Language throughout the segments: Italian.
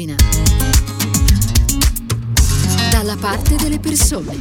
pagina. Dalla parte delle persone.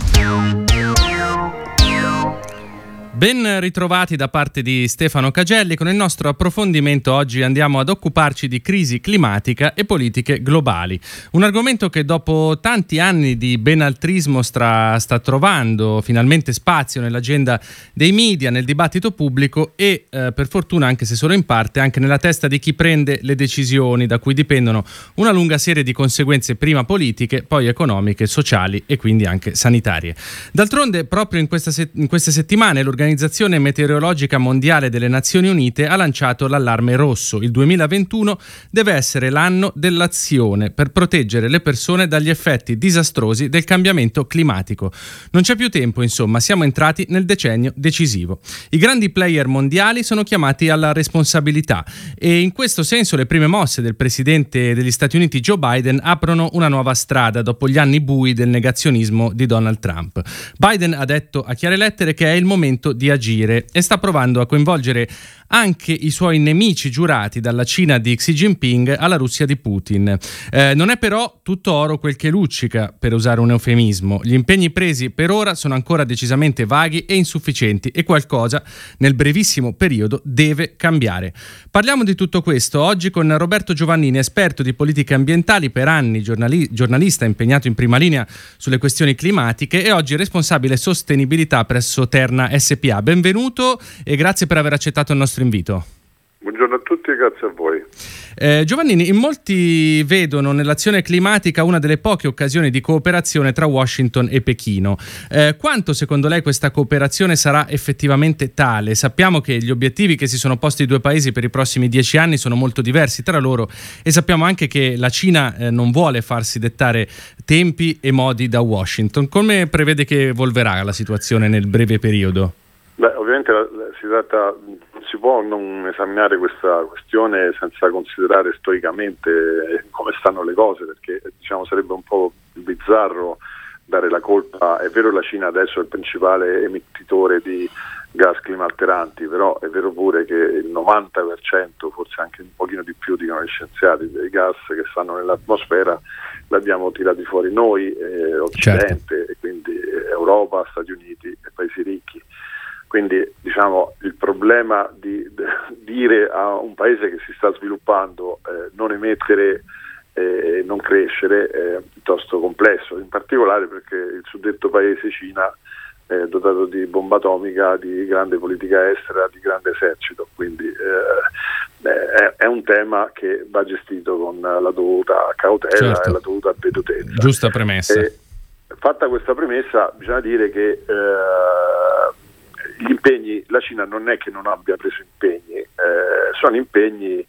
Ben ritrovati da parte di Stefano Cagelli. Con il nostro approfondimento oggi andiamo ad occuparci di crisi climatica e politiche globali. Un argomento che dopo tanti anni di benaltrismo stra, sta trovando finalmente spazio nell'agenda dei media, nel dibattito pubblico e eh, per fortuna, anche se solo in parte, anche nella testa di chi prende le decisioni da cui dipendono una lunga serie di conseguenze prima politiche, poi economiche, sociali e quindi anche sanitarie. D'altronde, proprio in, se- in queste settimane l'organizzazione l'Organizzazione Meteorologica Mondiale delle Nazioni Unite ha lanciato l'allarme rosso. Il 2021 deve essere l'anno dell'azione per proteggere le persone dagli effetti disastrosi del cambiamento climatico. Non c'è più tempo, insomma, siamo entrati nel decennio decisivo. I grandi player mondiali sono chiamati alla responsabilità e in questo senso le prime mosse del presidente degli Stati Uniti Joe Biden aprono una nuova strada dopo gli anni bui del negazionismo di Donald Trump. Biden ha detto a chiare lettere che è il momento di agire e sta provando a coinvolgere anche i suoi nemici giurati dalla Cina di Xi Jinping alla Russia di Putin. Eh, non è però tutto oro quel che luccica, per usare un eufemismo. Gli impegni presi per ora sono ancora decisamente vaghi e insufficienti e qualcosa nel brevissimo periodo deve cambiare. Parliamo di tutto questo oggi con Roberto Giovannini, esperto di politiche ambientali, per anni giornali- giornalista impegnato in prima linea sulle questioni climatiche e oggi responsabile sostenibilità presso Terna SPA. Benvenuto e grazie per aver accettato il nostro nostro invito. Buongiorno a tutti e grazie a voi. Eh, Giovannini, in molti vedono nell'azione climatica una delle poche occasioni di cooperazione tra Washington e Pechino. Eh, quanto secondo lei questa cooperazione sarà effettivamente tale? Sappiamo che gli obiettivi che si sono posti i due paesi per i prossimi dieci anni sono molto diversi tra loro e sappiamo anche che la Cina eh, non vuole farsi dettare tempi e modi da Washington. Come prevede che evolverà la situazione nel breve periodo? Beh, ovviamente si tratta, non si può non esaminare questa questione senza considerare storicamente come stanno le cose, perché diciamo, sarebbe un po' bizzarro dare la colpa. È vero che la Cina adesso è il principale emettitore di gas climalteranti, però è vero pure che il 90%, forse anche un pochino di più, dicono gli scienziati, dei gas che stanno nell'atmosfera l'abbiamo tirati fuori noi, eh, Occidente, certo. e quindi Europa, Stati Uniti e paesi ricchi. Quindi diciamo, il problema di, di, dire a un paese che si sta sviluppando eh, non emettere e eh, non crescere è piuttosto complesso, in particolare perché il suddetto paese Cina è dotato di bomba atomica, di grande politica estera, di grande esercito, quindi eh, è, è, un tema che va gestito con la dovuta cautela certo. e la dovuta vedutezza. Giusta premessa. E, fatta questa premessa bisogna dire che eh, gli impegni, la Cina non è che non abbia preso impegni, eh, sono impegni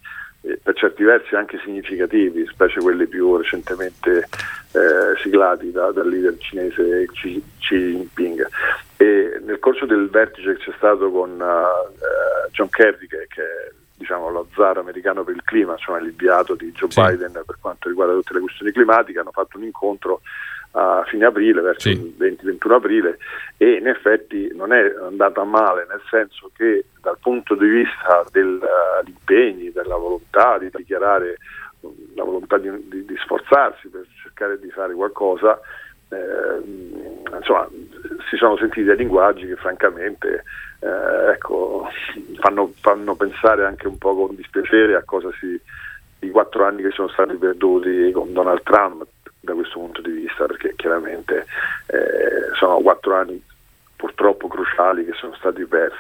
eh, per certi versi anche significativi, specie quelli più recentemente eh, siglati da, dal leader cinese Xi, Xi, Jinping. E nel corso del vertice che c'è stato con uh, John Kerry, che, che è diciamo, lo zar americano per il clima, insomma l'inviato di Joe sì. Biden per quanto riguarda tutte le questioni climatiche, hanno fatto un incontro a fine aprile, verso sì. il 20-21 aprile, e in effetti non è andata male, nel senso che dal punto di vista degli uh, impegni, della volontà di dichiarare la volontà di, di, di, sforzarsi per cercare di fare qualcosa, eh, insomma, si sono sentiti dei linguaggi che francamente eh, ecco, fanno, fanno, pensare anche un po' con dispiacere a cosa si i quattro anni che sono stati perduti con Donald Trump da questo punto di vista, perché chiaramente eh, sono quattro anni purtroppo cruciali che sono stati persi.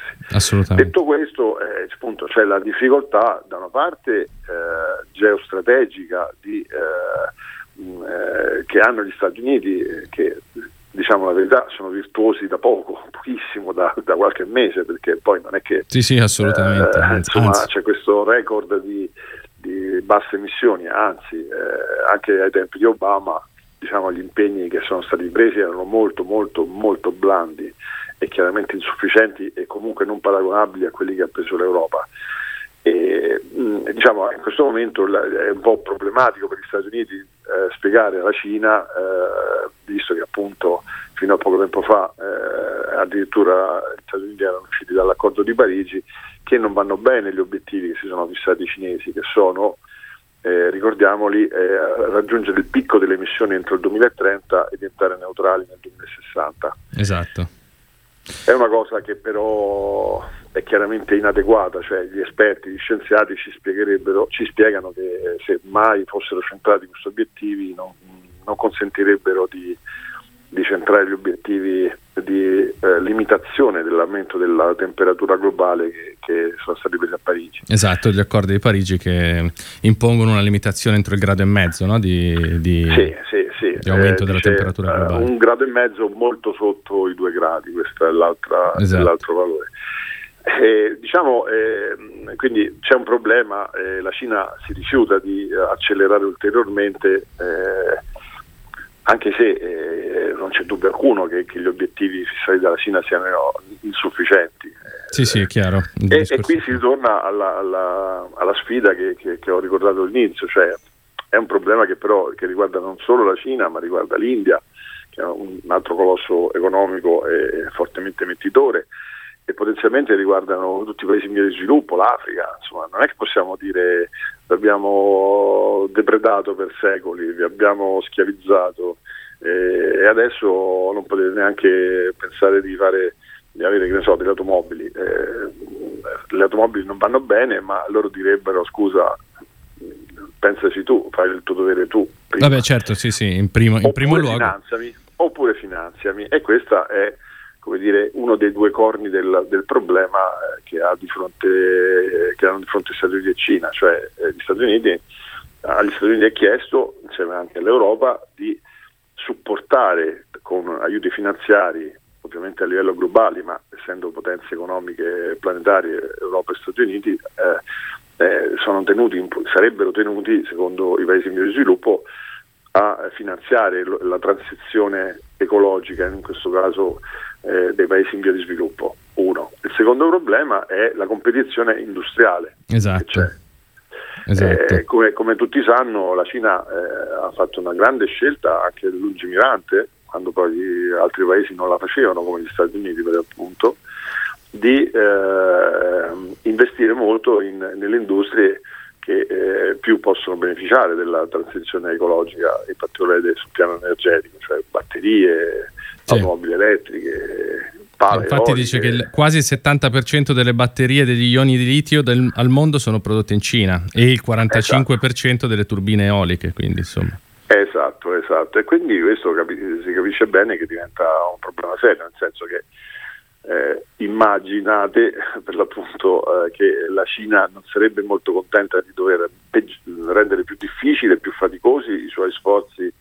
Detto questo, eh, appunto, c'è la difficoltà da una parte eh, geostrategica di, eh, mh, eh, che hanno gli Stati Uniti, eh, che diciamo la verità sono virtuosi da poco, pochissimo, da, da, qualche mese, perché poi non è che... Sì, sì, assolutamente. insomma, Anzi. c'è questo record di basse emissioni, anzi eh, anche ai tempi di Obama diciamo, gli impegni che sono stati presi erano molto molto molto blandi e chiaramente insufficienti e comunque non paragonabili a quelli che ha preso l'Europa. E, mm, diciamo, in questo momento è un po' problematico per gli Stati Uniti eh, spiegare alla Cina, eh, visto che appunto fino a poco tempo fa eh, addirittura gli Stati Uniti erano usciti dall'accordo di Parigi, che non vanno bene gli obiettivi che si sono fissati i cinesi, che sono eh, ricordiamoli, eh, raggiungere il picco delle emissioni entro il 2030 e diventare neutrali nel 2060. Esatto. È una cosa che però è chiaramente inadeguata, cioè gli esperti, gli scienziati ci, ci spiegano che se mai fossero centrati questi obiettivi non, non consentirebbero di, di centrare gli obiettivi di eh, limitazione dell'aumento della temperatura globale che, che, sono stati presi a Parigi. Esatto, gli accordi di Parigi che impongono una limitazione entro il grado e mezzo no? di, di, sì, sì, sì. di, aumento eh, della temperatura globale. Un grado e mezzo molto sotto i due gradi, questo è, esatto. l'altro valore. Eh, diciamo, eh, quindi c'è un problema, eh, la Cina si rifiuta di accelerare ulteriormente eh, anche se eh, non c'è dubbio alcuno che, che, gli obiettivi fissati dalla Cina siano insufficienti. Sì, sì, è chiaro. E, e, qui si ritorna alla, alla, alla sfida che, che, che, ho ricordato all'inizio, cioè è un problema che però che riguarda non solo la Cina, ma riguarda l'India, che è un altro colosso economico e fortemente emettitore, e potenzialmente riguardano tutti i paesi in via di sviluppo, l'Africa, insomma non è che possiamo dire vi abbiamo depredato per secoli, vi abbiamo schiavizzato eh, e adesso non potete neanche pensare di fare di avere che ne so, delle automobili. Eh, le automobili non vanno bene, ma loro direbbero scusa, pensaci tu, fai il tuo dovere tu. Prima. Vabbè certo, sì, sì, in primo, in primo luogo. Finanziami, oppure finanziami. E questa è dire, uno dei due corni del, del problema eh, che, ha fronte, che hanno di fronte Stati Uniti e Cina, cioè eh, gli Stati Uniti, agli Stati Uniti è chiesto, insieme anche all'Europa, di supportare con aiuti finanziari, ovviamente a livello globale, ma essendo potenze economiche planetarie Europa e Stati Uniti, eh, eh, tenuti, sarebbero tenuti, secondo i paesi in via di sviluppo, a finanziare la transizione ecologica, in questo caso eh, dei paesi in via di sviluppo. Uno. Il secondo problema è la competizione industriale. Esatto. esatto. Eh, come, come, tutti sanno, la Cina eh, ha fatto una grande scelta, anche lungimirante, quando poi altri paesi non la facevano, come gli Stati Uniti per appunto, di eh, investire molto in, nelle industrie che eh, più possono beneficiare della transizione ecologica, in particolare sul piano energetico, cioè batterie, sì. automobili elettriche. Pale, Infatti eoliche. dice che il, quasi il 70% delle batterie degli ioni di litio del, al mondo sono prodotte in Cina e il 45% esatto. delle turbine eoliche, quindi insomma. Esatto, esatto. E quindi questo capi- si capisce bene che diventa un problema serio, nel senso che eh, immaginate per l'appunto eh, che la Cina non sarebbe molto contenta di dover peggi- rendere più difficili e più faticosi i suoi sforzi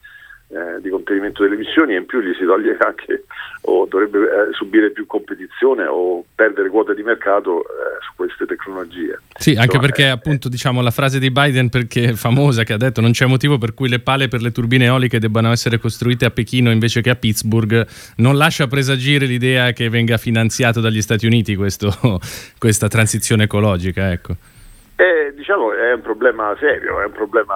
eh, di contenimento delle emissioni e in più gli si toglie anche o dovrebbe eh, subire più competizione o perdere quote di mercato eh, su queste tecnologie. Sì, anche Insomma, perché appunto diciamo la frase di Biden perché è famosa che ha detto non c'è motivo per cui le pale per le turbine eoliche debbano essere costruite a Pechino invece che a Pittsburgh, non lascia presagire l'idea che venga finanziato dagli Stati Uniti questo, questa transizione ecologica, ecco. Eh, diciamo è un problema serio, è un problema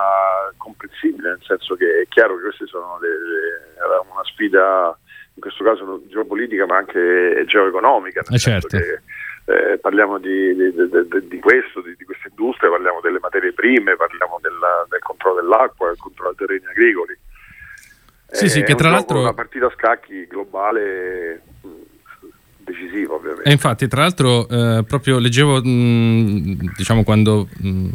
comprensibile, nel senso che è chiaro che queste sono delle, una sfida, in questo caso geopolitica ma anche geoeconomica, nel eh certo. che, eh, parliamo di, di, di, di questo, di, questa industria, parliamo delle materie prime, parliamo della, del controllo dell'acqua, del controllo dei terreni agricoli. Sì, sì, che tra l'altro... Una partita a scacchi globale decisivo ovviamente. E infatti tra l'altro eh, proprio leggevo mh, diciamo quando mh,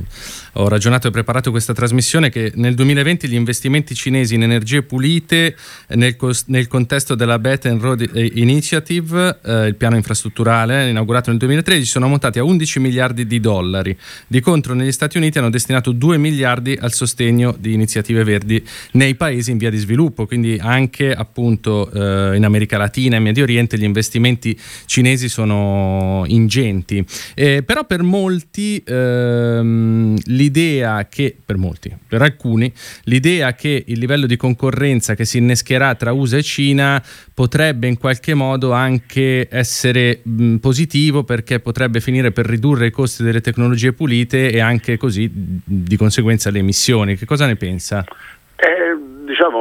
ho ragionato e preparato questa trasmissione che nel 2020 gli investimenti cinesi in energie pulite nel, cos- nel contesto della Belt and Road Initiative, eh, il piano infrastrutturale inaugurato nel 2013, sono aumentati a 11 miliardi di dollari. Di contro negli Stati Uniti hanno destinato 2 miliardi al sostegno di iniziative verdi nei paesi in via di sviluppo, quindi anche appunto eh, in America Latina e Medio Oriente gli investimenti cinesi sono ingenti. Eh, però per molti ehm, l'idea che, per molti, per alcuni, l'idea che il livello di concorrenza che si innescherà tra USA e Cina potrebbe in qualche modo anche essere mh, positivo perché potrebbe finire per ridurre i costi delle tecnologie pulite e anche così di conseguenza le emissioni. Che cosa ne pensa? Eh, diciamo,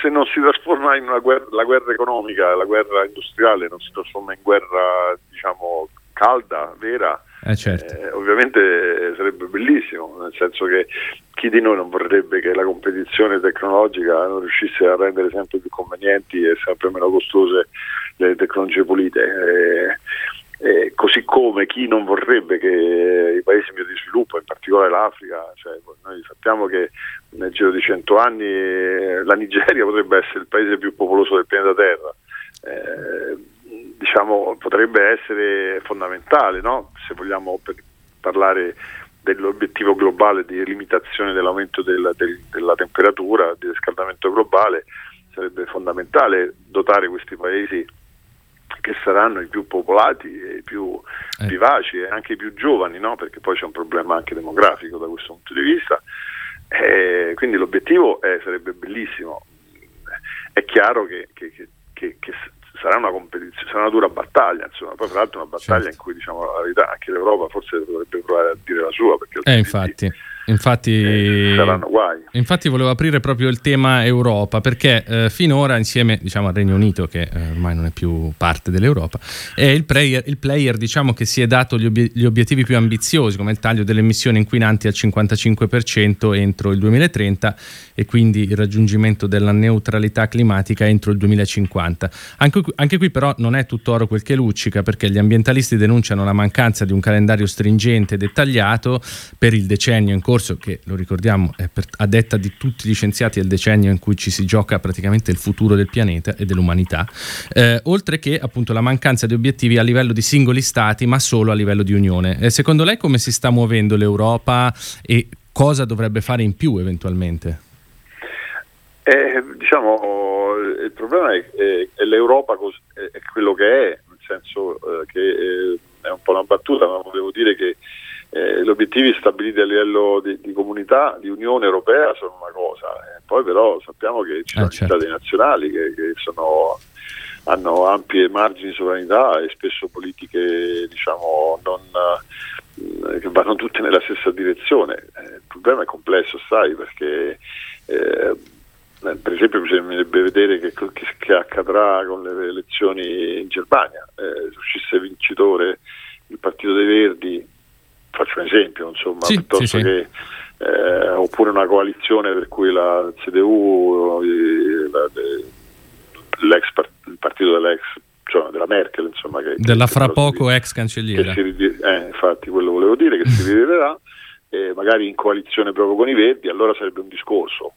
se, non si trasforma in una guerra, la guerra economica, la guerra industriale non si trasforma in guerra, diciamo, calda, vera, Eh certo. eh, ovviamente sarebbe bellissimo, nel senso che chi di noi non vorrebbe che la competizione tecnologica non riuscisse a rendere sempre più convenienti e sempre meno costose le tecnologie pulite. Eh, eh, così come chi non vorrebbe che i paesi in via di sviluppo, in particolare l'Africa, cioè, noi sappiamo che nel giro di cento anni eh, la Nigeria potrebbe essere il paese più popoloso del pianeta Terra. Eh, diciamo, potrebbe essere fondamentale no? se vogliamo parlare dell'obiettivo globale di limitazione dell'aumento del, del, della temperatura, di riscaldamento globale, sarebbe fondamentale dotare questi paesi che saranno i più popolati i più eh. vivaci e anche i più giovani, no? perché poi c'è un problema anche demografico da questo punto di vista. Eh, quindi l'obiettivo è, sarebbe bellissimo. È chiaro che, che, che, che sarà una competizione, sarà una dura battaglia, insomma, poi tra l'altro una battaglia certo. in cui diciamo la verità anche l'Europa forse dovrebbe provare a dire la sua perché eh, infatti. Infatti, eh, saranno guai. Infatti volevo aprire proprio il tema Europa perché eh, finora insieme diciamo, al Regno Unito che eh, ormai non è più parte dell'Europa è il player, il player diciamo, che si è dato gli, ob- gli, obiettivi più ambiziosi come il taglio delle emissioni inquinanti al 55% entro il 2030 e quindi il raggiungimento della neutralità climatica entro il 2050. Anche, anche qui però non è tutto oro quel che luccica perché gli ambientalisti denunciano la mancanza di un calendario stringente e dettagliato per il decennio in corso che, lo ricordiamo, è per, a detta di tutti gli scienziati il decennio in cui ci si gioca praticamente il futuro del pianeta e dell'umanità, eh, oltre che appunto la mancanza di obiettivi a livello di singoli stati, ma solo a livello di Unione. Eh, secondo lei come si sta muovendo l'Europa e cosa dovrebbe fare in più eventualmente? Eh, diciamo, il problema è, che l'Europa è, quello che è, nel senso eh, che eh, è un po' una battuta, ma volevo dire che eh, gli obiettivi stabiliti a livello di, di, comunità, di Unione Europea sono una cosa, eh, poi però sappiamo che ci sono eh, certo. stati nazionali che, che sono, hanno ampie margini di sovranità e spesso politiche diciamo, non, eh, che vanno tutte nella stessa direzione. Eh, il problema è complesso, sai, perché eh, per esempio bisognerebbe vedere che, che, che, accadrà con le elezioni in Germania, se uscisse vincitore il Partito dei Verdi faccio un esempio, insomma, sì, piuttosto sì, che eh, oppure una coalizione per cui la CDU, l'ex il partito dell'ex cioè della Merkel, insomma, che, della che fra poco si, ex cancelliera. Si, eh, infatti, quello volevo dire che si rivelerà, eh, magari in coalizione proprio con i Verdi, allora sarebbe un discorso,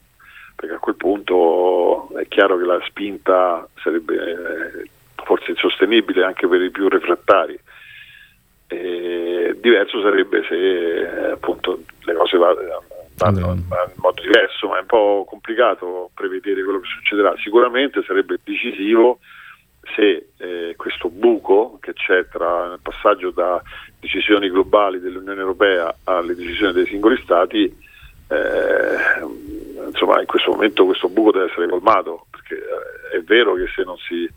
perché a quel punto è chiaro che la spinta sarebbe eh, forse insostenibile anche per i più refrattari. Diverso sarebbe se eh, appunto le cose vanno, vanno in modo diverso, ma è un po' complicato prevedere quello che succederà. Sicuramente sarebbe decisivo se eh, questo buco che c'è tra il passaggio da decisioni globali dell'Unione Europea alle decisioni dei singoli Stati, eh, insomma in questo momento questo buco deve essere colmato, perché eh, è vero che se non si,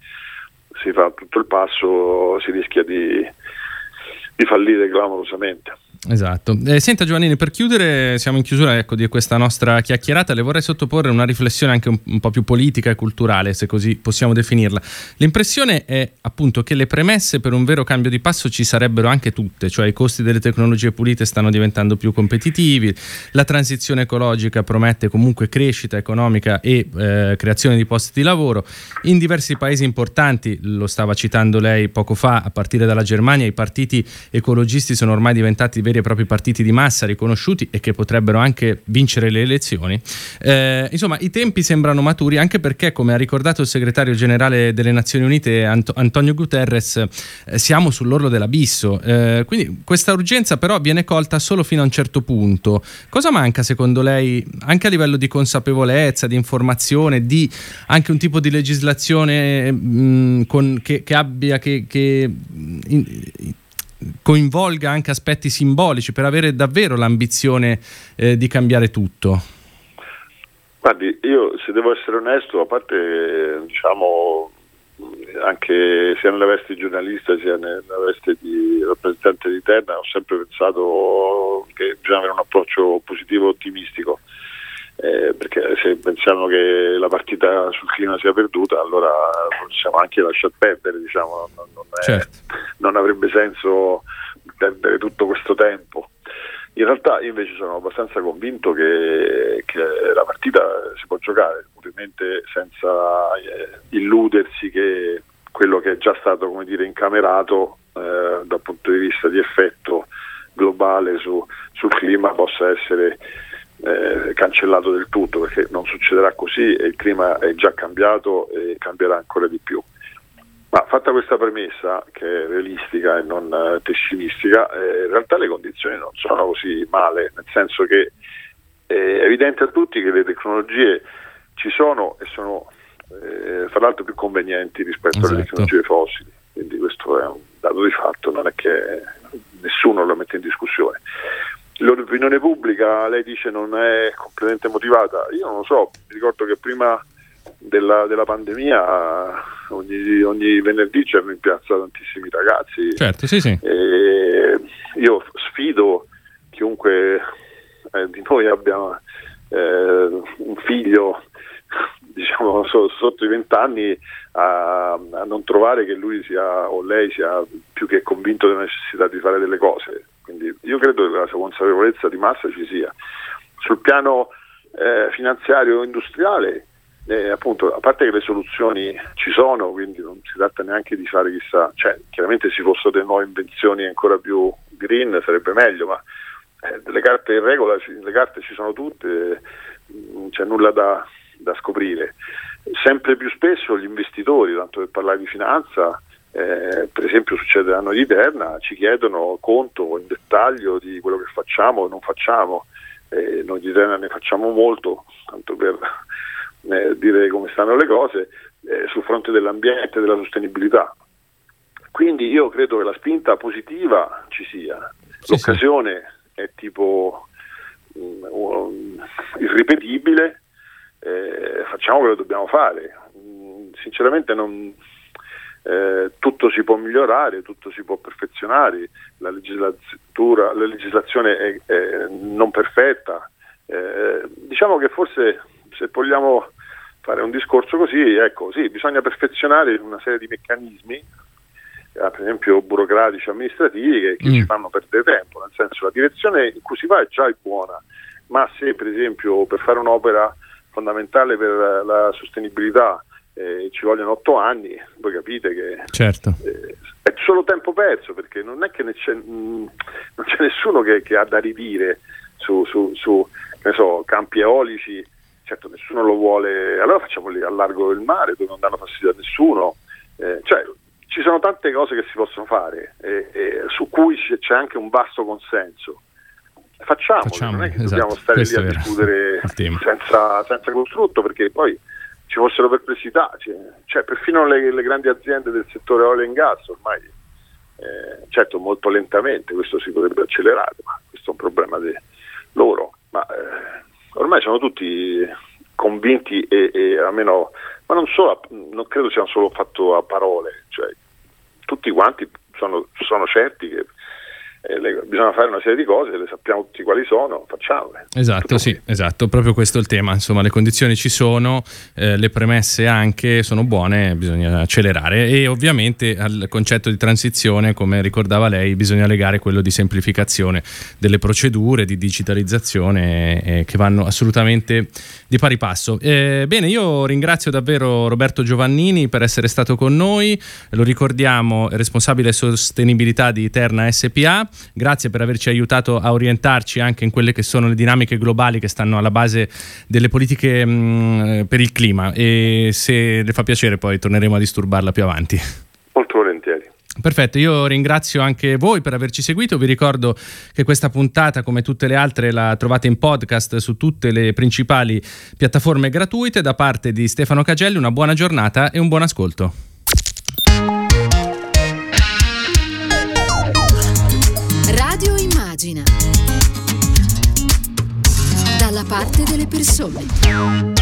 si fa tutto il passo si rischia di di fallire clamorosamente. Esatto. Eh, senta Giovannini, per chiudere, siamo in chiusura ecco, di questa nostra chiacchierata, le vorrei sottoporre una riflessione anche un, un, po' più politica e culturale, se così possiamo definirla. L'impressione è appunto che le premesse per un vero cambio di passo ci sarebbero anche tutte, cioè i costi delle tecnologie pulite stanno diventando più competitivi, la transizione ecologica promette comunque crescita economica e eh, creazione di posti di lavoro. In diversi paesi importanti, lo stava citando lei poco fa, a partire dalla Germania, i partiti ecologisti sono ormai diventati veri veri e propri partiti di massa riconosciuti e che potrebbero anche vincere le elezioni. Eh, insomma, i tempi sembrano maturi anche perché, come ha ricordato il segretario generale delle Nazioni Unite Ant- Antonio Guterres, eh, siamo sull'orlo dell'abisso. Eh, quindi questa urgenza però viene colta solo fino a un certo punto. Cosa manca secondo lei anche a livello di consapevolezza, di informazione, di anche un tipo di legislazione mh, con, che, che, abbia che, che in, coinvolga anche aspetti simbolici per avere davvero l'ambizione eh, di cambiare tutto? Guardi, io se devo essere onesto, a parte diciamo anche sia nella veste di giornalista sia nella veste di rappresentante di Terna ho sempre pensato che bisogna avere un approccio positivo e ottimistico eh, perché se pensiamo che la partita sul clima sia perduta allora possiamo anche lasciar perdere diciamo, non, non, è, certo. Non avrebbe senso perdere tutto questo tempo. In realtà io invece sono abbastanza convinto che, che la partita si può giocare, ovviamente senza eh, illudersi che quello che è già stato come dire, incamerato eh, dal punto di vista di effetto globale su, sul clima possa essere eh, cancellato del tutto perché non succederà così e il clima è già cambiato e cambierà ancora di più. Ma fatta questa premessa, che è realistica e non eh, pessimistica, eh, in realtà le condizioni non sono così male, nel senso che è evidente a tutti che le tecnologie ci sono e sono eh, tra l'altro più convenienti rispetto esatto. alle tecnologie fossili, quindi questo è un dato di fatto, non è che nessuno lo mette in discussione. L'opinione pubblica, lei dice, non è completamente motivata. Io non lo so, mi ricordo che prima della, della pandemia ogni, ogni, venerdì c'erano in piazza tantissimi ragazzi. Certo, sì, sì. io sfido chiunque eh, di noi abbia eh, un figlio diciamo so, sotto i vent'anni a, a, non trovare che lui sia o lei sia più che convinto della necessità di fare delle cose. Quindi io credo che la consapevolezza di massa ci sia. Sul piano eh, finanziario industriale, eh, appunto, a parte che le soluzioni ci sono, quindi non si tratta neanche di fare chissà, cioè chiaramente se fossero delle nuove invenzioni ancora più green sarebbe meglio, ma eh, le carte in regola, le carte ci sono tutte, non c'è nulla da, da scoprire. Sempre più spesso gli investitori, tanto per parlare di finanza, eh, per esempio succede l'anno di Terna, ci chiedono conto in dettaglio di quello che facciamo o non facciamo. Eh, noi di Terna ne facciamo molto, tanto per eh, dire come stanno le cose, eh, sul fronte dell'ambiente e della sostenibilità. Quindi io credo che la spinta positiva ci sia, l'occasione è tipo um, irripetibile eh, facciamo quello che dobbiamo fare. Mm, sinceramente non, eh, tutto si può migliorare, tutto si può perfezionare, la, la legislazione è, è, non perfetta. Eh, diciamo che forse se vogliamo fare un discorso così, ecco, sì, bisogna perfezionare una serie di meccanismi, eh, per esempio burocratici, amministrativi, che, che mm. ci fanno perdere tempo, nel senso la direzione in cui si va è già buona, ma se per esempio per fare un'opera fondamentale per la sostenibilità eh, ci vogliono otto anni, voi capite che certo. eh, è solo tempo perso perché non è che c'è, mh, mm, non c'è nessuno che, che, ha da ridire su, su, su so, campi eolici, certo nessuno lo vuole, allora facciamoli a largo del mare dove non danno fastidio a nessuno, eh, cioè, ci sono tante cose che si possono fare su cui c'è anche un vasto consenso. Facciamo, facciamo non è che esatto. dobbiamo stare lì a discutere senza, senza, costrutto perché poi ci fossero perplessità, cioè, cioè perfino le, le, grandi aziende del settore olio e gas ormai, eh, certo molto lentamente, questo si potrebbe accelerare, ma questo è un problema di loro, ma eh, ormai sono tutti convinti e, e almeno, ma non solo, non credo sia solo fatto a parole, cioè tutti quanti sono, sono certi che eh, le, bisogna fare una serie di cose, le sappiamo tutti quali sono, facciamole. Esatto, sì, esatto, proprio questo è il tema, insomma le condizioni ci sono, eh, le premesse anche sono buone, bisogna accelerare e ovviamente al concetto di transizione, come ricordava lei, bisogna legare quello di semplificazione delle procedure, di digitalizzazione eh, che vanno assolutamente di pari passo. Eh, bene, io ringrazio davvero Roberto Giovannini per essere stato con noi, lo ricordiamo, responsabile sostenibilità di Terna SPA grazie per averci aiutato a orientarci anche in quelle che sono le dinamiche globali che stanno alla base delle politiche mh, mm, per il clima e se le fa piacere poi torneremo a disturbarla più avanti. Molto volentieri. Perfetto, io ringrazio anche voi per averci seguito, vi ricordo che questa puntata come tutte le altre la trovate in podcast su tutte le principali piattaforme gratuite da parte di Stefano Cagelli, una buona giornata e un buon ascolto. Dalla parte delle persone.